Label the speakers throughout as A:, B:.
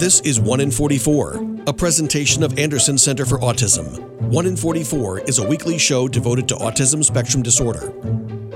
A: This is 1 in 44, a presentation of Anderson Center for Autism. 1 in 44 is a weekly show devoted to autism spectrum disorder.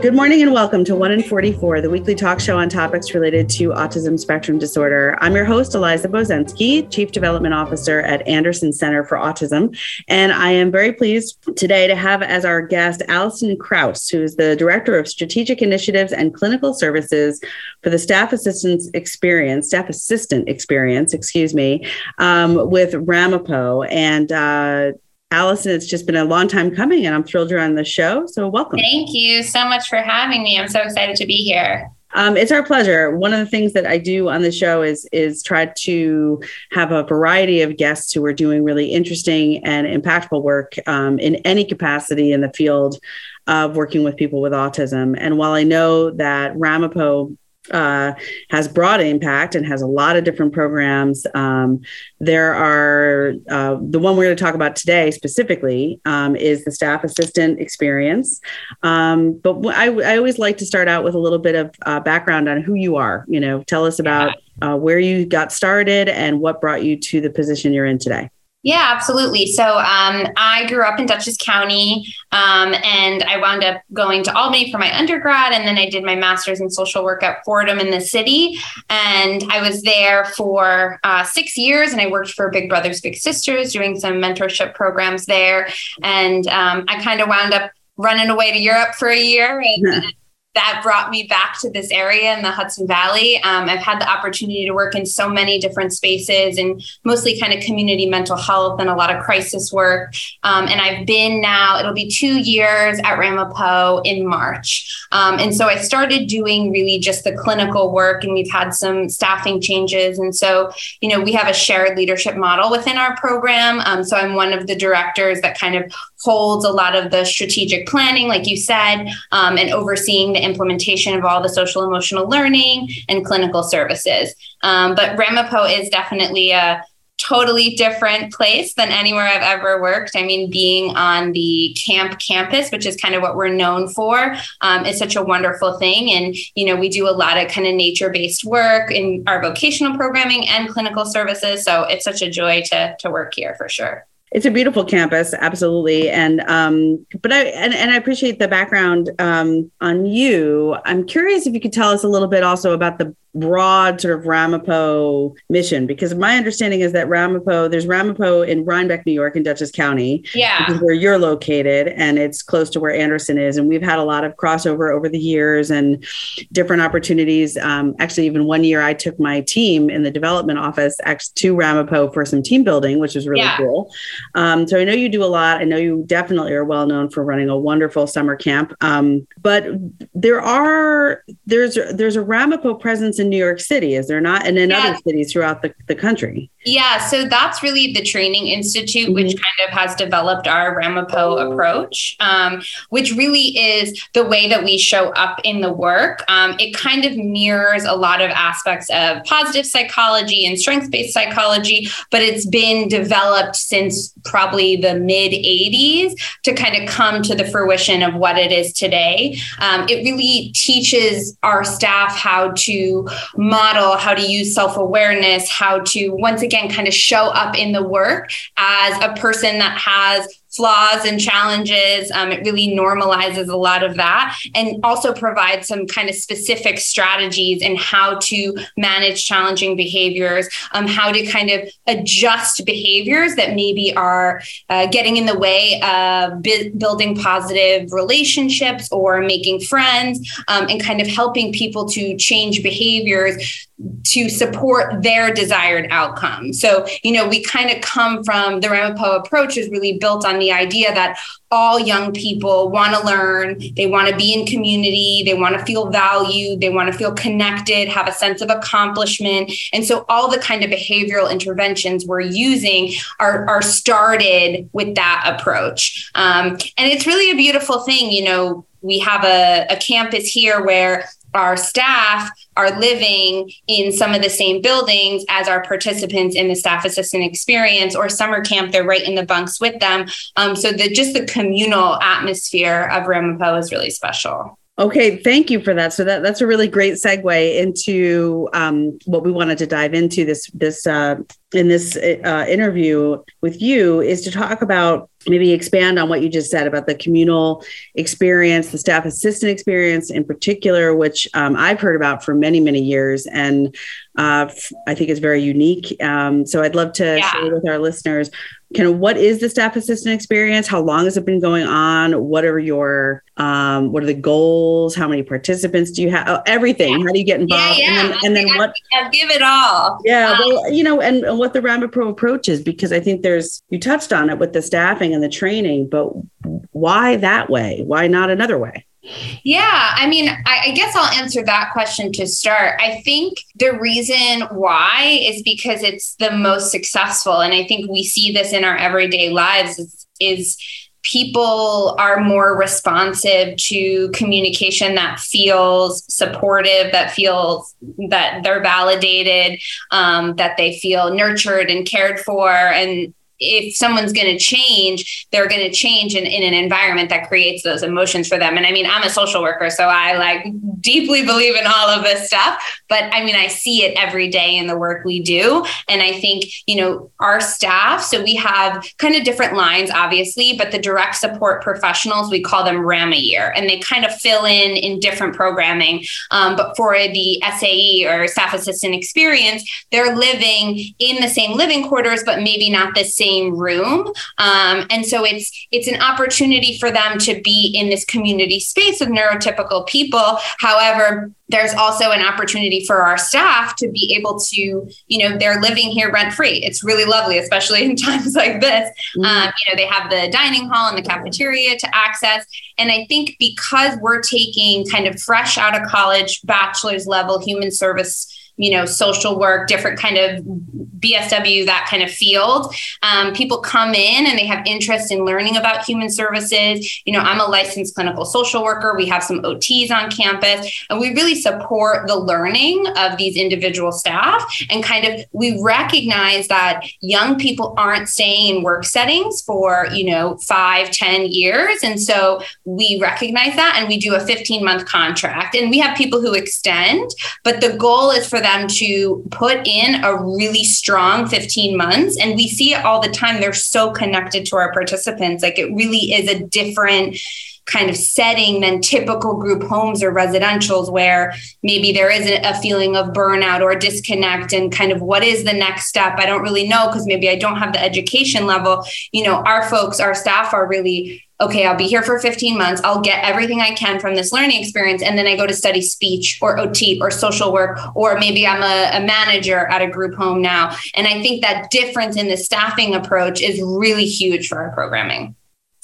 B: Good morning and welcome to 1 in 44, the weekly talk show on topics related to autism spectrum disorder. I'm your host, Eliza Bozensky, Chief Development Officer at Anderson Center for Autism. And I am very pleased today to have as our guest Allison Kraus, who is the Director of Strategic Initiatives and Clinical Services for the Staff Assistance Experience, Staff Assistant Experience, excuse me, um, with Ramapo. And uh, Allison, it's just been a long time coming, and I'm thrilled you're on the show. So, welcome.
C: Thank you so much for having me. I'm so excited to be here.
B: Um, it's our pleasure. One of the things that I do on the show is is try to have a variety of guests who are doing really interesting and impactful work um, in any capacity in the field of working with people with autism. And while I know that Ramapo uh, has broad impact and has a lot of different programs. Um, there are uh, the one we're going to talk about today specifically um, is the staff assistant experience. Um, but I, I, always like to start out with a little bit of uh, background on who you are. You know, tell us about uh, where you got started and what brought you to the position you're in today.
C: Yeah, absolutely. So um, I grew up in Dutchess County um, and I wound up going to Albany for my undergrad. And then I did my master's in social work at Fordham in the city. And I was there for uh, six years and I worked for Big Brothers Big Sisters doing some mentorship programs there. And um, I kind of wound up running away to Europe for a year. And, that brought me back to this area in the Hudson Valley. Um, I've had the opportunity to work in so many different spaces and mostly kind of community mental health and a lot of crisis work. Um, and I've been now, it'll be two years at Ramapo in March. Um, and so I started doing really just the clinical work, and we've had some staffing changes. And so, you know, we have a shared leadership model within our program. Um, so I'm one of the directors that kind of holds a lot of the strategic planning, like you said, um, and overseeing the implementation of all the social emotional learning and clinical services. Um, but Ramapo is definitely a totally different place than anywhere I've ever worked. I mean, being on the camp campus, which is kind of what we're known for, um, is such a wonderful thing. And, you know, we do a lot of kind of nature based work in our vocational programming and clinical services. So it's such a joy to, to work here for sure
B: it's a beautiful campus absolutely and um but i and, and i appreciate the background um on you i'm curious if you could tell us a little bit also about the broad sort of Ramapo mission? Because my understanding is that Ramapo, there's Ramapo in Rhinebeck, New York, in Dutchess County,
C: yeah,
B: which is where you're located, and it's close to where Anderson is. And we've had a lot of crossover over the years and different opportunities. Um, actually, even one year, I took my team in the development office to Ramapo for some team building, which was really yeah. cool. Um, so I know you do a lot. I know you definitely are well known for running a wonderful summer camp. Um, but there are there's there's a Ramapo presence in New York City, is there not? And in yeah. other cities throughout the, the country.
C: Yeah, so that's really the Training Institute, mm-hmm. which kind of has developed our Ramapo approach, um, which really is the way that we show up in the work. Um, it kind of mirrors a lot of aspects of positive psychology and strength based psychology, but it's been developed since probably the mid 80s to kind of come to the fruition of what it is today. Um, it really teaches our staff how to model, how to use self awareness, how to once again again kind of show up in the work as a person that has flaws and challenges. Um, it really normalizes a lot of that and also provides some kind of specific strategies in how to manage challenging behaviors, um, how to kind of adjust behaviors that maybe are uh, getting in the way of bu- building positive relationships or making friends, um, and kind of helping people to change behaviors to support their desired outcome. So, you know, we kind of come from the Ramapo approach is really built on the idea that all young people want to learn, they want to be in community, they want to feel valued, they want to feel connected, have a sense of accomplishment. And so all the kind of behavioral interventions we're using are, are started with that approach. Um, and it's really a beautiful thing, you know, we have a, a campus here where our staff are living in some of the same buildings as our participants in the staff assistant experience or summer camp they're right in the bunks with them. Um, so the just the communal atmosphere of ramapo is really special
B: Okay, thank you for that. So that that's a really great segue into um, what we wanted to dive into this this uh, in this uh, interview with you is to talk about maybe expand on what you just said about the communal experience, the staff assistant experience in particular, which um, I've heard about for many many years, and uh, I think is very unique. Um, so I'd love to yeah. share with our listeners kind of what is the staff assistant experience how long has it been going on what are your um, what are the goals how many participants do you have oh, everything yeah. how do you get involved
C: yeah, yeah. and then, and then what give it all
B: yeah um, well you know and, and what the Ramapo approach is because i think there's you touched on it with the staffing and the training but why that way why not another way
C: yeah, I mean, I, I, guess I'll answer that question to start. I think the reason why is because it's the most successful. And I think we see this in our everyday lives is, is people are more responsive to communication that feels supportive, that feels that they're validated, um, that they feel nurtured and cared for. And if someone's going to change, they're going to change in, in an environment that creates those emotions for them. And I mean, I'm a social worker, so I like deeply believe in all of this stuff. But I mean, I see it every day in the work we do. And I think, you know, our staff, so we have kind of different lines, obviously, but the direct support professionals, we call them RAMA year, and they kind of fill in in different programming. Um, but for the SAE or staff assistant experience, they're living in the same living quarters, but maybe not the same same room. Um, and so it's it's an opportunity for them to be in this community space of neurotypical people. However there's also an opportunity for our staff to be able to you know they're living here rent free it's really lovely especially in times like this. Mm-hmm. um, you know they have the dining hall and the cafeteria to access. And i think because we're taking kind of fresh out of college bachelor's level human service you know, social work, different kind of BSW, that kind of field. Um, people come in and they have interest in learning about human services. You know, I'm a licensed clinical social worker. We have some OTs on campus, and we really support the learning of these individual staff. And kind of, we recognize that young people aren't staying in work settings for, you know, five, ten years. And so we recognize that and we do a 15 month contract. And we have people who extend, but the goal is for them to put in a really strong 15 months. And we see it all the time. They're so connected to our participants. Like it really is a different kind of setting than typical group homes or residentials where maybe there isn't a feeling of burnout or disconnect and kind of what is the next step i don't really know because maybe i don't have the education level you know our folks our staff are really okay, I'll be here for 15 months. I'll get everything I can from this learning experience. And then I go to study speech or OT or social work, or maybe I'm a, a, manager at a group home now. And I think that difference in the staffing approach is really huge for our programming.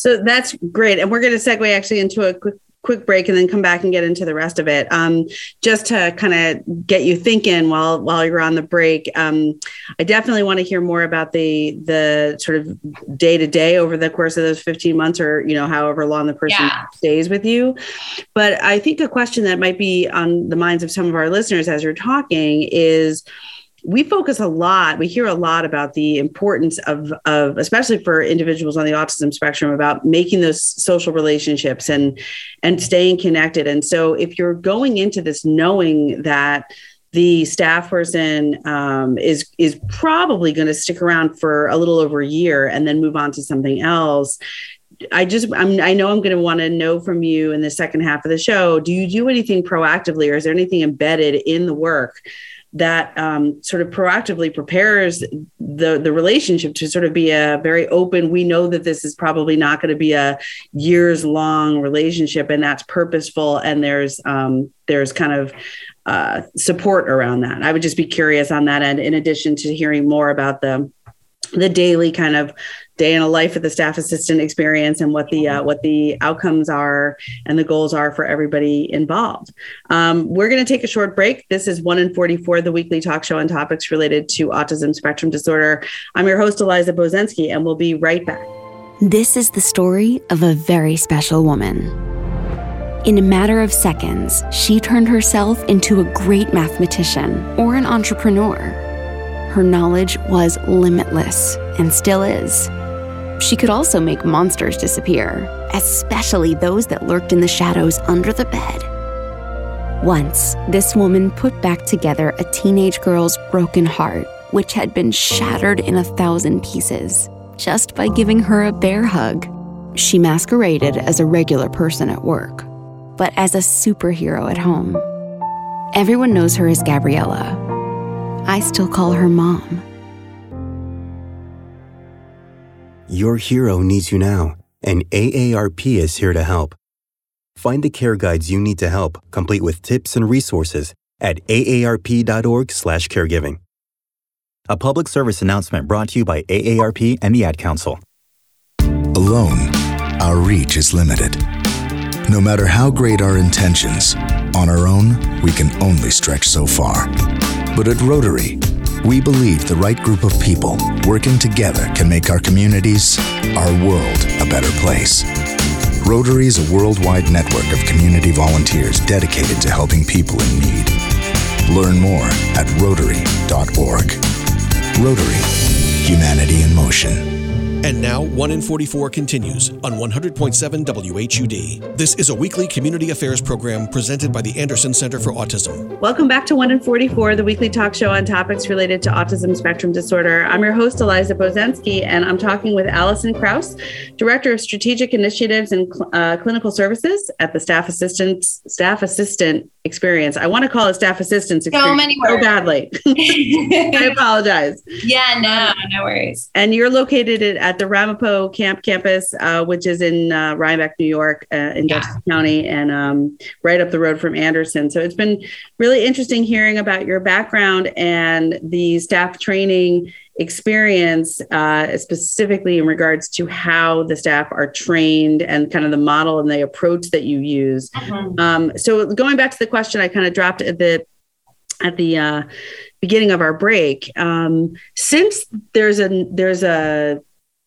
B: So that's great. And we're going to segue actually into a quick quick break and then come back and get into the rest of it. Um, just to kind of get you thinking while while you're on the break, um, I definitely want to hear more about the the sort of day to day over the course of those 15 months or you know however long the person yeah. stays with you. But I think a question that might be on the minds of some of our listeners as you're talking is we focus a lot we hear a lot about the importance of of especially for individuals on the autism spectrum about making those social relationships and and staying connected and so if you're going into this knowing that the staff person um, is is probably going to stick around for a little over a year and then move on to something else I just I'm, I know I'm going to want to know from you in the second half of the show. Do you do anything proactively, or is there anything embedded in the work that um, sort of proactively prepares the the relationship to sort of be a very open we know that this is probably not going to be a years long relationship and that's purposeful and there's um, there's kind of uh, support around that. I would just be curious on that end in addition to hearing more about the the daily kind of day in a life of the staff assistant experience and what the uh, what the outcomes are and the goals are for everybody involved. Um, we're going to take a short break. This is one in 44, the weekly talk show on topics related to autism spectrum disorder. I'm your host, Eliza Bozensky, and we'll be right back.
D: This is the story of a very special woman. In a matter of seconds, she turned herself into a great mathematician or an entrepreneur. Her knowledge was limitless and still is. She could also make monsters disappear, especially those that lurked in the shadows under the bed. Once, this woman put back together a teenage girl's broken heart, which had been shattered in a thousand pieces, just by giving her a bear hug. She masqueraded as a regular person at work, but as a superhero at home. Everyone knows her as Gabriella. I still call her mom.
E: Your hero needs you now, and AARP is here to help. Find the care guides you need to help, complete with tips and resources at aarp.org/caregiving. A public service announcement brought to you by AARP and the Ad Council.
F: Alone, our reach is limited. No matter how great our intentions, on our own, we can only stretch so far. But at Rotary, we believe the right group of people working together can make our communities, our world, a better place. Rotary is a worldwide network of community volunteers dedicated to helping people in need. Learn more at Rotary.org. Rotary, humanity in motion.
A: And now, 1 in 44 continues on 100.7 WHUD. This is a weekly community affairs program presented by the Anderson Center for Autism.
B: Welcome back to 1 in 44, the weekly talk show on topics related to autism spectrum disorder. I'm your host, Eliza Bozensky, and I'm talking with Allison Kraus, Director of Strategic Initiatives and uh, Clinical Services at the Staff Assistant Staff Assistant Experience. I want to call it Staff Assistance Experience
C: so, many words.
B: so badly. I apologize.
C: Yeah, no, no worries.
B: And you're located at the Ramapo Camp campus, uh, which is in uh, Rhinebeck, New York, uh, in yeah. Dutchess County, and um, right up the road from Anderson. So it's been really interesting hearing about your background and the staff training experience, uh, specifically in regards to how the staff are trained and kind of the model and the approach that you use. Mm-hmm. Um, so going back to the question I kind of dropped at the at the uh, beginning of our break, um, since there's a there's a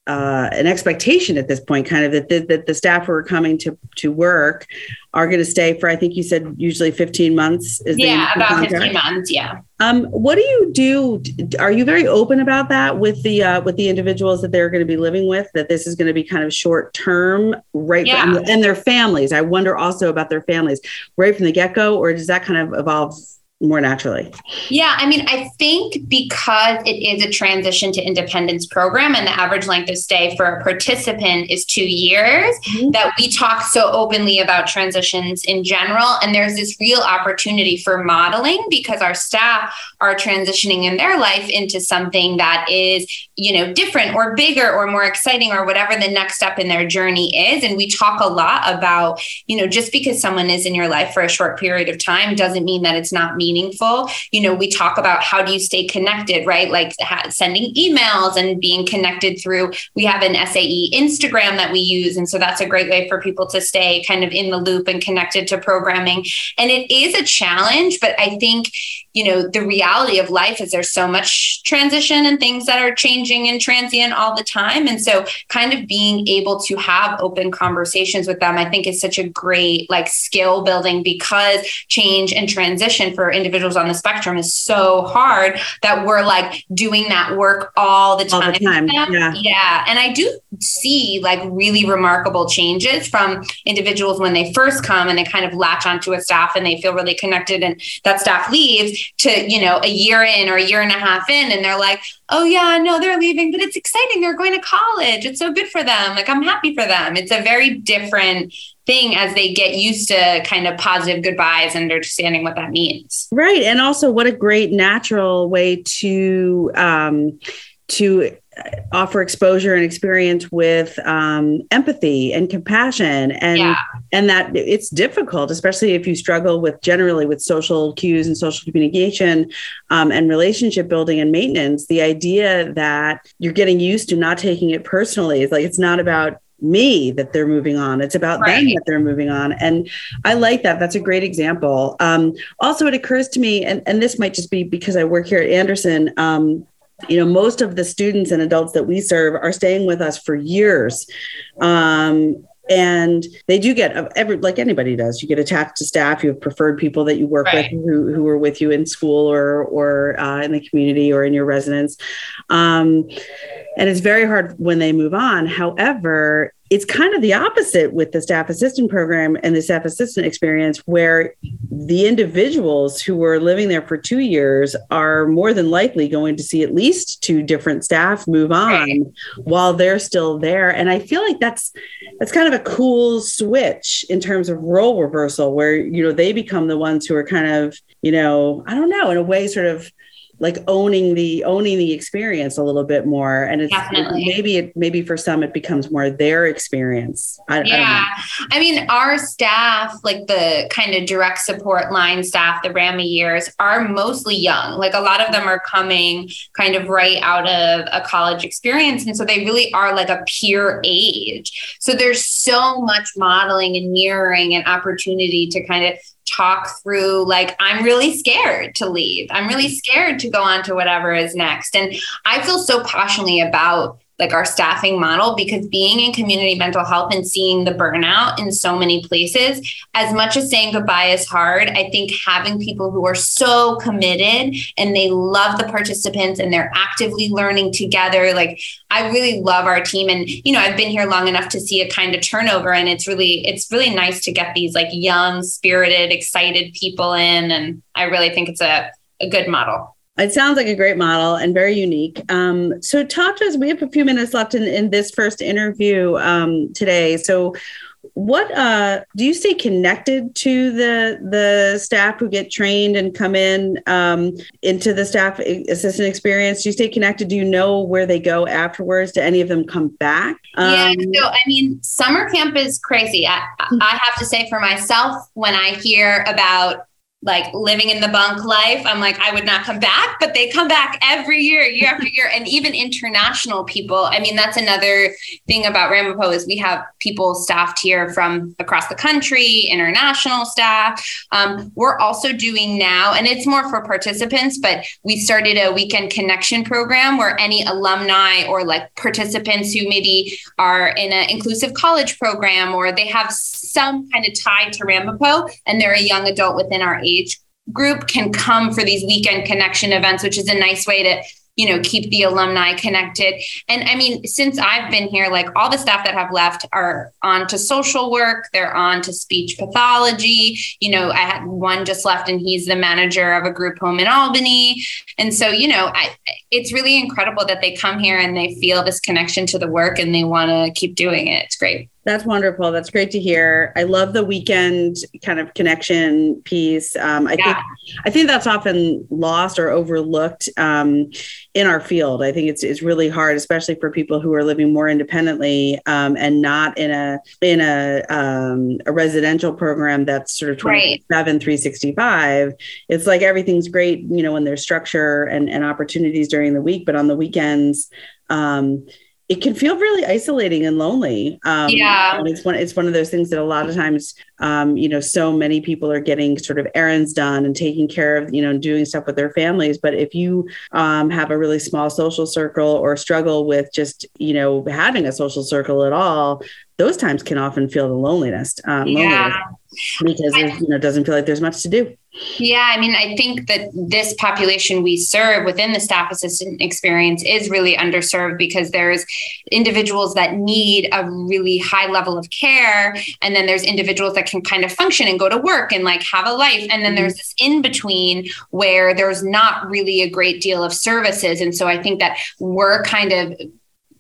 B: uh, an expectation at this point, kind of that the, that the staff who are coming to to work are going to stay for. I think you said usually fifteen months.
C: Is yeah, about contract. fifteen months. Yeah.
B: Um, what do you do? Are you very open about that with the uh, with the individuals that they're going to be living with? That this is going to be kind of short term, right?
C: Yeah.
B: And, and their families. I wonder also about their families, right from the get go, or does that kind of evolve more naturally?
C: Yeah, I mean, I think because it is a transition to independence program and the average length of stay for a participant is two years, mm-hmm. that we talk so openly about transitions in general. And there's this real opportunity for modeling because our staff are transitioning in their life into something that is, you know, different or bigger or more exciting or whatever the next step in their journey is. And we talk a lot about, you know, just because someone is in your life for a short period of time doesn't mean that it's not meaningful meaningful. You know, we talk about how do you stay connected, right? Like ha- sending emails and being connected through, we have an SAE Instagram that we use. And so that's a great way for people to stay kind of in the loop and connected to programming. And it is a challenge, but I think, you know, the reality of life is there's so much transition and things that are changing and transient all the time. And so kind of being able to have open conversations with them, I think is such a great like skill building because change and transition for individuals on the spectrum is so hard that we're like doing that work all the time.
B: All the time.
C: Yeah. Yeah. And I do see like really remarkable changes from individuals when they first come and they kind of latch onto a staff and they feel really connected and that staff leaves to, you know, a year in or a year and a half in and they're like, oh yeah, no, they're leaving, but it's exciting. They're going to college. It's so good for them. Like I'm happy for them. It's a very different thing as they get used to kind of positive goodbyes and understanding what that means.
B: Right. And also what a great natural way to um to offer exposure and experience with um, empathy and compassion and
C: yeah.
B: and that it's difficult especially if you struggle with generally with social cues and social communication um, and relationship building and maintenance the idea that you're getting used to not taking it personally is like it's not about me that they're moving on. It's about right. them that they're moving on. And I like that. That's a great example. Um, also, it occurs to me, and, and this might just be because I work here at Anderson, um, you know most of the students and adults that we serve are staying with us for years. Um, and they do get every like anybody does you get attached to staff you have preferred people that you work right. with who, who are with you in school or or uh, in the community or in your residence. Um, and it's very hard when they move on. However it's kind of the opposite with the staff assistant program and the staff assistant experience, where the individuals who were living there for two years are more than likely going to see at least two different staff move on right. while they're still there. And I feel like that's that's kind of a cool switch in terms of role reversal, where you know they become the ones who are kind of, you know, I don't know, in a way, sort of like owning the owning the experience a little bit more. And it's Definitely. maybe it maybe for some it becomes more their experience.
C: I, yeah. I, I, mean our staff like the kind of direct support line staff the rama years are mostly young. Like a lot of them are coming kind of right out of a college experience. And so they really are like a peer age. So there's so much modeling and mirroring and opportunity to kind of talk through like i'm really scared to leave. I'm really mm-hmm. scared to go on to whatever is next. And i feel so passionately about like our staffing model because being in community mental health and seeing the burnout in so many places as much as saying goodbye is hard i think having people who are so committed and they love the participants and they're actively learning together like i really love our team. And you know i've been here long enough to see a kind of turnover and it's really it's really nice to get these like young spirited excited people in and i really think it's a, a good model
B: it sounds like a great model and very unique. Um, so, talk to us. We have a few minutes left in, in this first interview um, today. So, what uh, do you stay connected to the the staff who get trained and come in um, into the staff assistant experience? Do you stay connected? Do you know where they go afterwards? Do any of them come back?
C: yeah. Um, so, I mean, summer camp is crazy. I, I have to say for myself, when I hear about like living in the bunk life, I'm like, I would not come back, but they come back every year, year after year. And even international people. I mean, that's another thing about Ramapo is we have people staffed here from across the country, international staff. Um, we're also doing now, and it's more for participants, but we started a weekend connection program where any alumni or like participants who maybe are in an inclusive college program or they have some kind of tie to Ramapo and they're a young adult within our age group can come for these weekend connection events, which is a nice way to you know keep the alumni connected. And i mean since i've been here like all the staff that have left are on to social work they're on to speech pathology. You know i had one just left and he's the manager of a group home in albany. And so you know I, it's really incredible that they come here and they feel this connection to the work and they want to keep doing it. It's great
B: that's wonderful. That's great to hear. I love the weekend kind of connection piece. Um, I yeah. think I think that's often lost or overlooked um, in our field. I think it's it's really hard, especially for people who are living more independently um, and not in a in a um, a residential program that's sort of 27 right. 365. It's like everything's great, you know, when there's structure and, and opportunities during the week, but on the weekends, um, it can feel really isolating and lonely. Um, yeah, and it's one it's one of those things that a lot of times, um, you know, so many people are getting sort of errands done and taking care of, you know, doing stuff with their families. But if you um, have a really small social circle or struggle with just, you know, having a social circle at all, those times can often feel the loneliness. Um, yeah. Loneliness because it you know doesn't feel like there's much to do.
C: Yeah, I mean, I think that this population we serve within the staff assistant experience is really underserved because there's individuals that need a really high level of care, and then there's individuals that can kind of function and go to work and like have a life, and then mm-hmm. there's this in between where there's not really a great deal of services, and so I think that we're kind of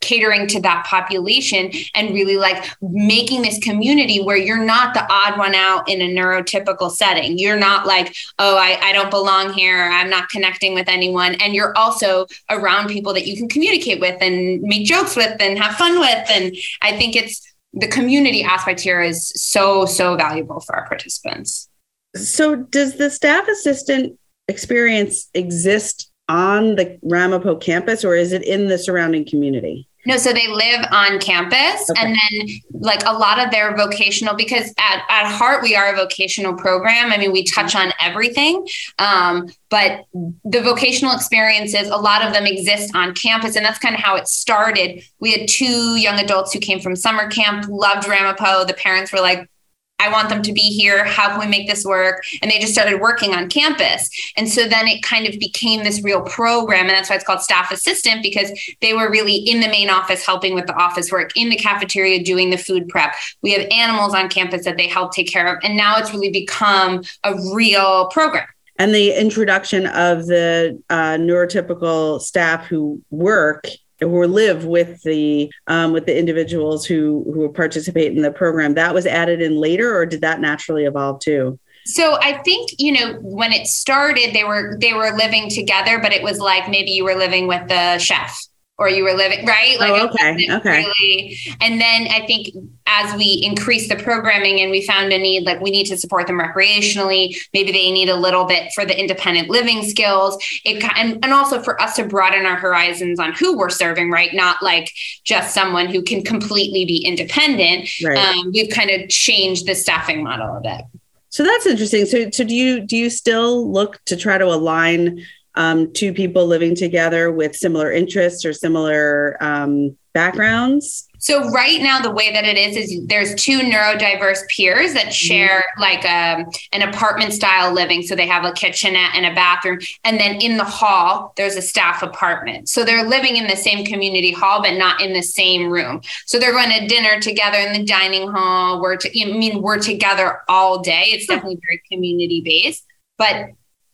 C: catering to that population and really like making this community where you're not the odd one out in a neurotypical setting. You're not like, oh, I, I don't belong here. I'm not connecting with anyone. And you're also around people that you can communicate with and make jokes with and have fun with. And I think it's the community aspect here is so, so valuable for our participants.
B: So, does the staff assistant experience exist on the Ramapo campus or is it in the surrounding community?
C: No, so they live on campus okay. and then like a lot of their vocational because at, at heart we are a vocational program. I mean, we touch on everything. Um, but the vocational experiences, a lot of them exist on campus. And that's kind of how it started. We had two young adults who came from summer camp, loved Ramapo. The parents were like, I want them to be here. How can we make this work? And they just started working on campus. And so then it kind of became this real program. And that's why it's called staff assistant because they were really in the main office helping with the office work, in the cafeteria doing the food prep. We have animals on campus that they help take care of. And now it's really become a real program
B: and the introduction of the uh, neurotypical staff who work or live with the um, with the individuals who who participate in the program that was added in later or did that naturally evolve too?
C: So I think you know when it started, they were they were living together, but it was like maybe you were living with the chef or you were living right?
B: Like oh, okay okay.
C: really, and then i think as we increased the programming and we found a need like we need to support them recreationally maybe they need a little bit for the independent living skills. It and, and also for us to broaden our horizons on who we're serving right? Not like just someone who can completely be independent. Right. um, we've kind of changed the staffing model a bit.
B: So that's interesting. So so do you do you still look to try to align um, two people living together with similar interests or similar um, backgrounds?
C: So right now, the way that it is is there's two neurodiverse peers that mm-hmm. share mm-hmm. like um, an apartment style living. So they have a kitchenette and a bathroom, and then in the hall there's a staff apartment. So they're living in the same community hall, but not in the same room. So they're going to dinner together in the dining hall. We're to, I mean we're together all day. It's definitely very community based, but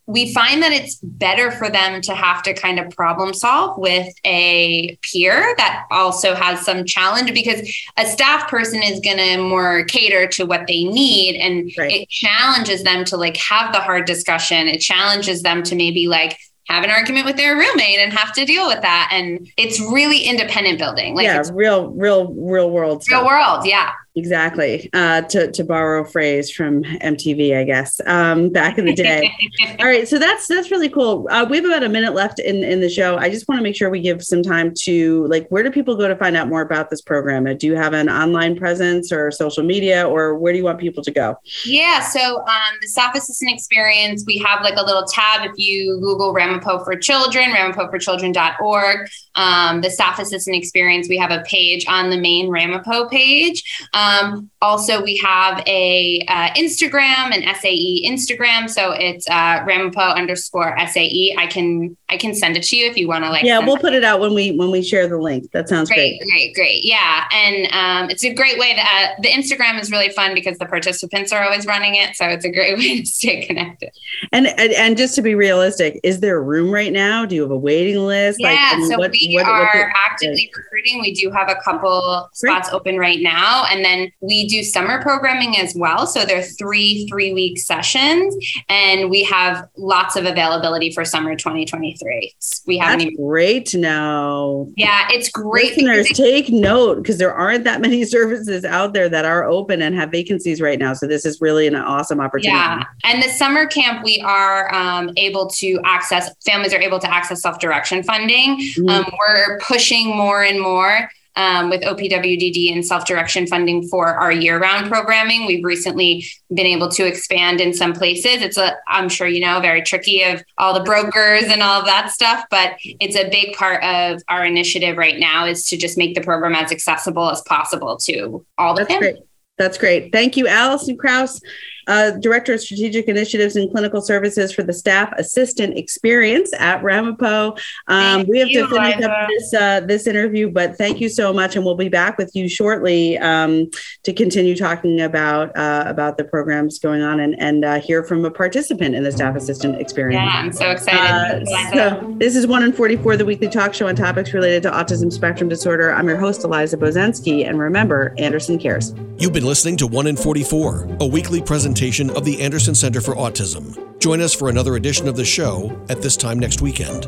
C: we find that it's better for them to have to kind of problem solve with a peer that also has some challenge because a staff person is going to more cater to what they need and right. it challenges them to like have the hard discussion. It challenges them to maybe like have an argument with their roommate and have to deal with that. And it's really independent building.
B: Like yeah real real real world
C: real world yeah
B: Exactly. Uh, to to borrow a phrase from MTV, I guess, um, back in the day. All right, so that's that's really cool. Uh, we have about a minute left in in the show. I just want to make sure we give some time to like, where do people go to find out more about this program? Uh, do you have an online presence or social media, or where do you want people to go?
C: Yeah, so um, the staff assistant experience, we have like a little tab if you Google Ramapo for Children, ramapoforchildren.org. Um, the staff assistant experience, we have a page on the main Ramapo page. Um, um, also, we have a uh, Instagram, an SAE Instagram. So it's uh, Ramapo underscore SAE. I can I can send it to you if you want to like.
B: Yeah, we'll put it out when we when we share the link. That sounds
C: great.
B: Great,
C: great, great. Yeah, and um, it's a great way that uh, the Instagram is really fun because the participants are always running it, so it's a great way to stay connected.
B: And and, and just to be realistic, is there room right now? Do you have a waiting list?
C: Yeah, like, I mean, so what, we what, are actively recruiting. We do have a couple great. spots open right now, and then we do summer programming as well. So there are three three week sessions, and we have lots of availability for summer 2023. We
B: haven't That's even great to know.
C: Yeah, it's great.
B: Listeners, take note because there aren't that many services out there that are open and have vacancies right now. So this is really an awesome opportunity.
C: Yeah, and the summer camp we are um, able to access. Families are able to access self direction funding. Mm-hmm. Um, we're pushing more and more um, with OPWDD and self direction funding for our year round programming. We've recently been able to expand in some places. It's a, I'm sure you know, very tricky of all the brokers and all of that stuff, but it's a big part of our initiative right now is to just make the program as accessible as possible to all the
B: That's families. Great. That's great. Thank you, Allison Kraus uh, Director of Strategic Initiatives and Clinical Services for the Staff Assistant Experience at Ramapo. Um, we have you, to finish Liza. up this uh, this interview, but thank you so much, and we'll be back with you shortly um, to continue talking about uh, about the programs going on and and uh, hear from a participant in the Staff Assistant Experience.
C: Yeah, I'm so excited.
B: Uh, so this is one in forty four, the weekly talk show on topics related to autism spectrum disorder. I'm your host, Eliza Bozensky, and remember, Anderson cares.
A: You've been listening to One in Forty Four, a weekly presentation presentation of the Anderson Center for Autism. Join us for another edition of the show at this time next weekend.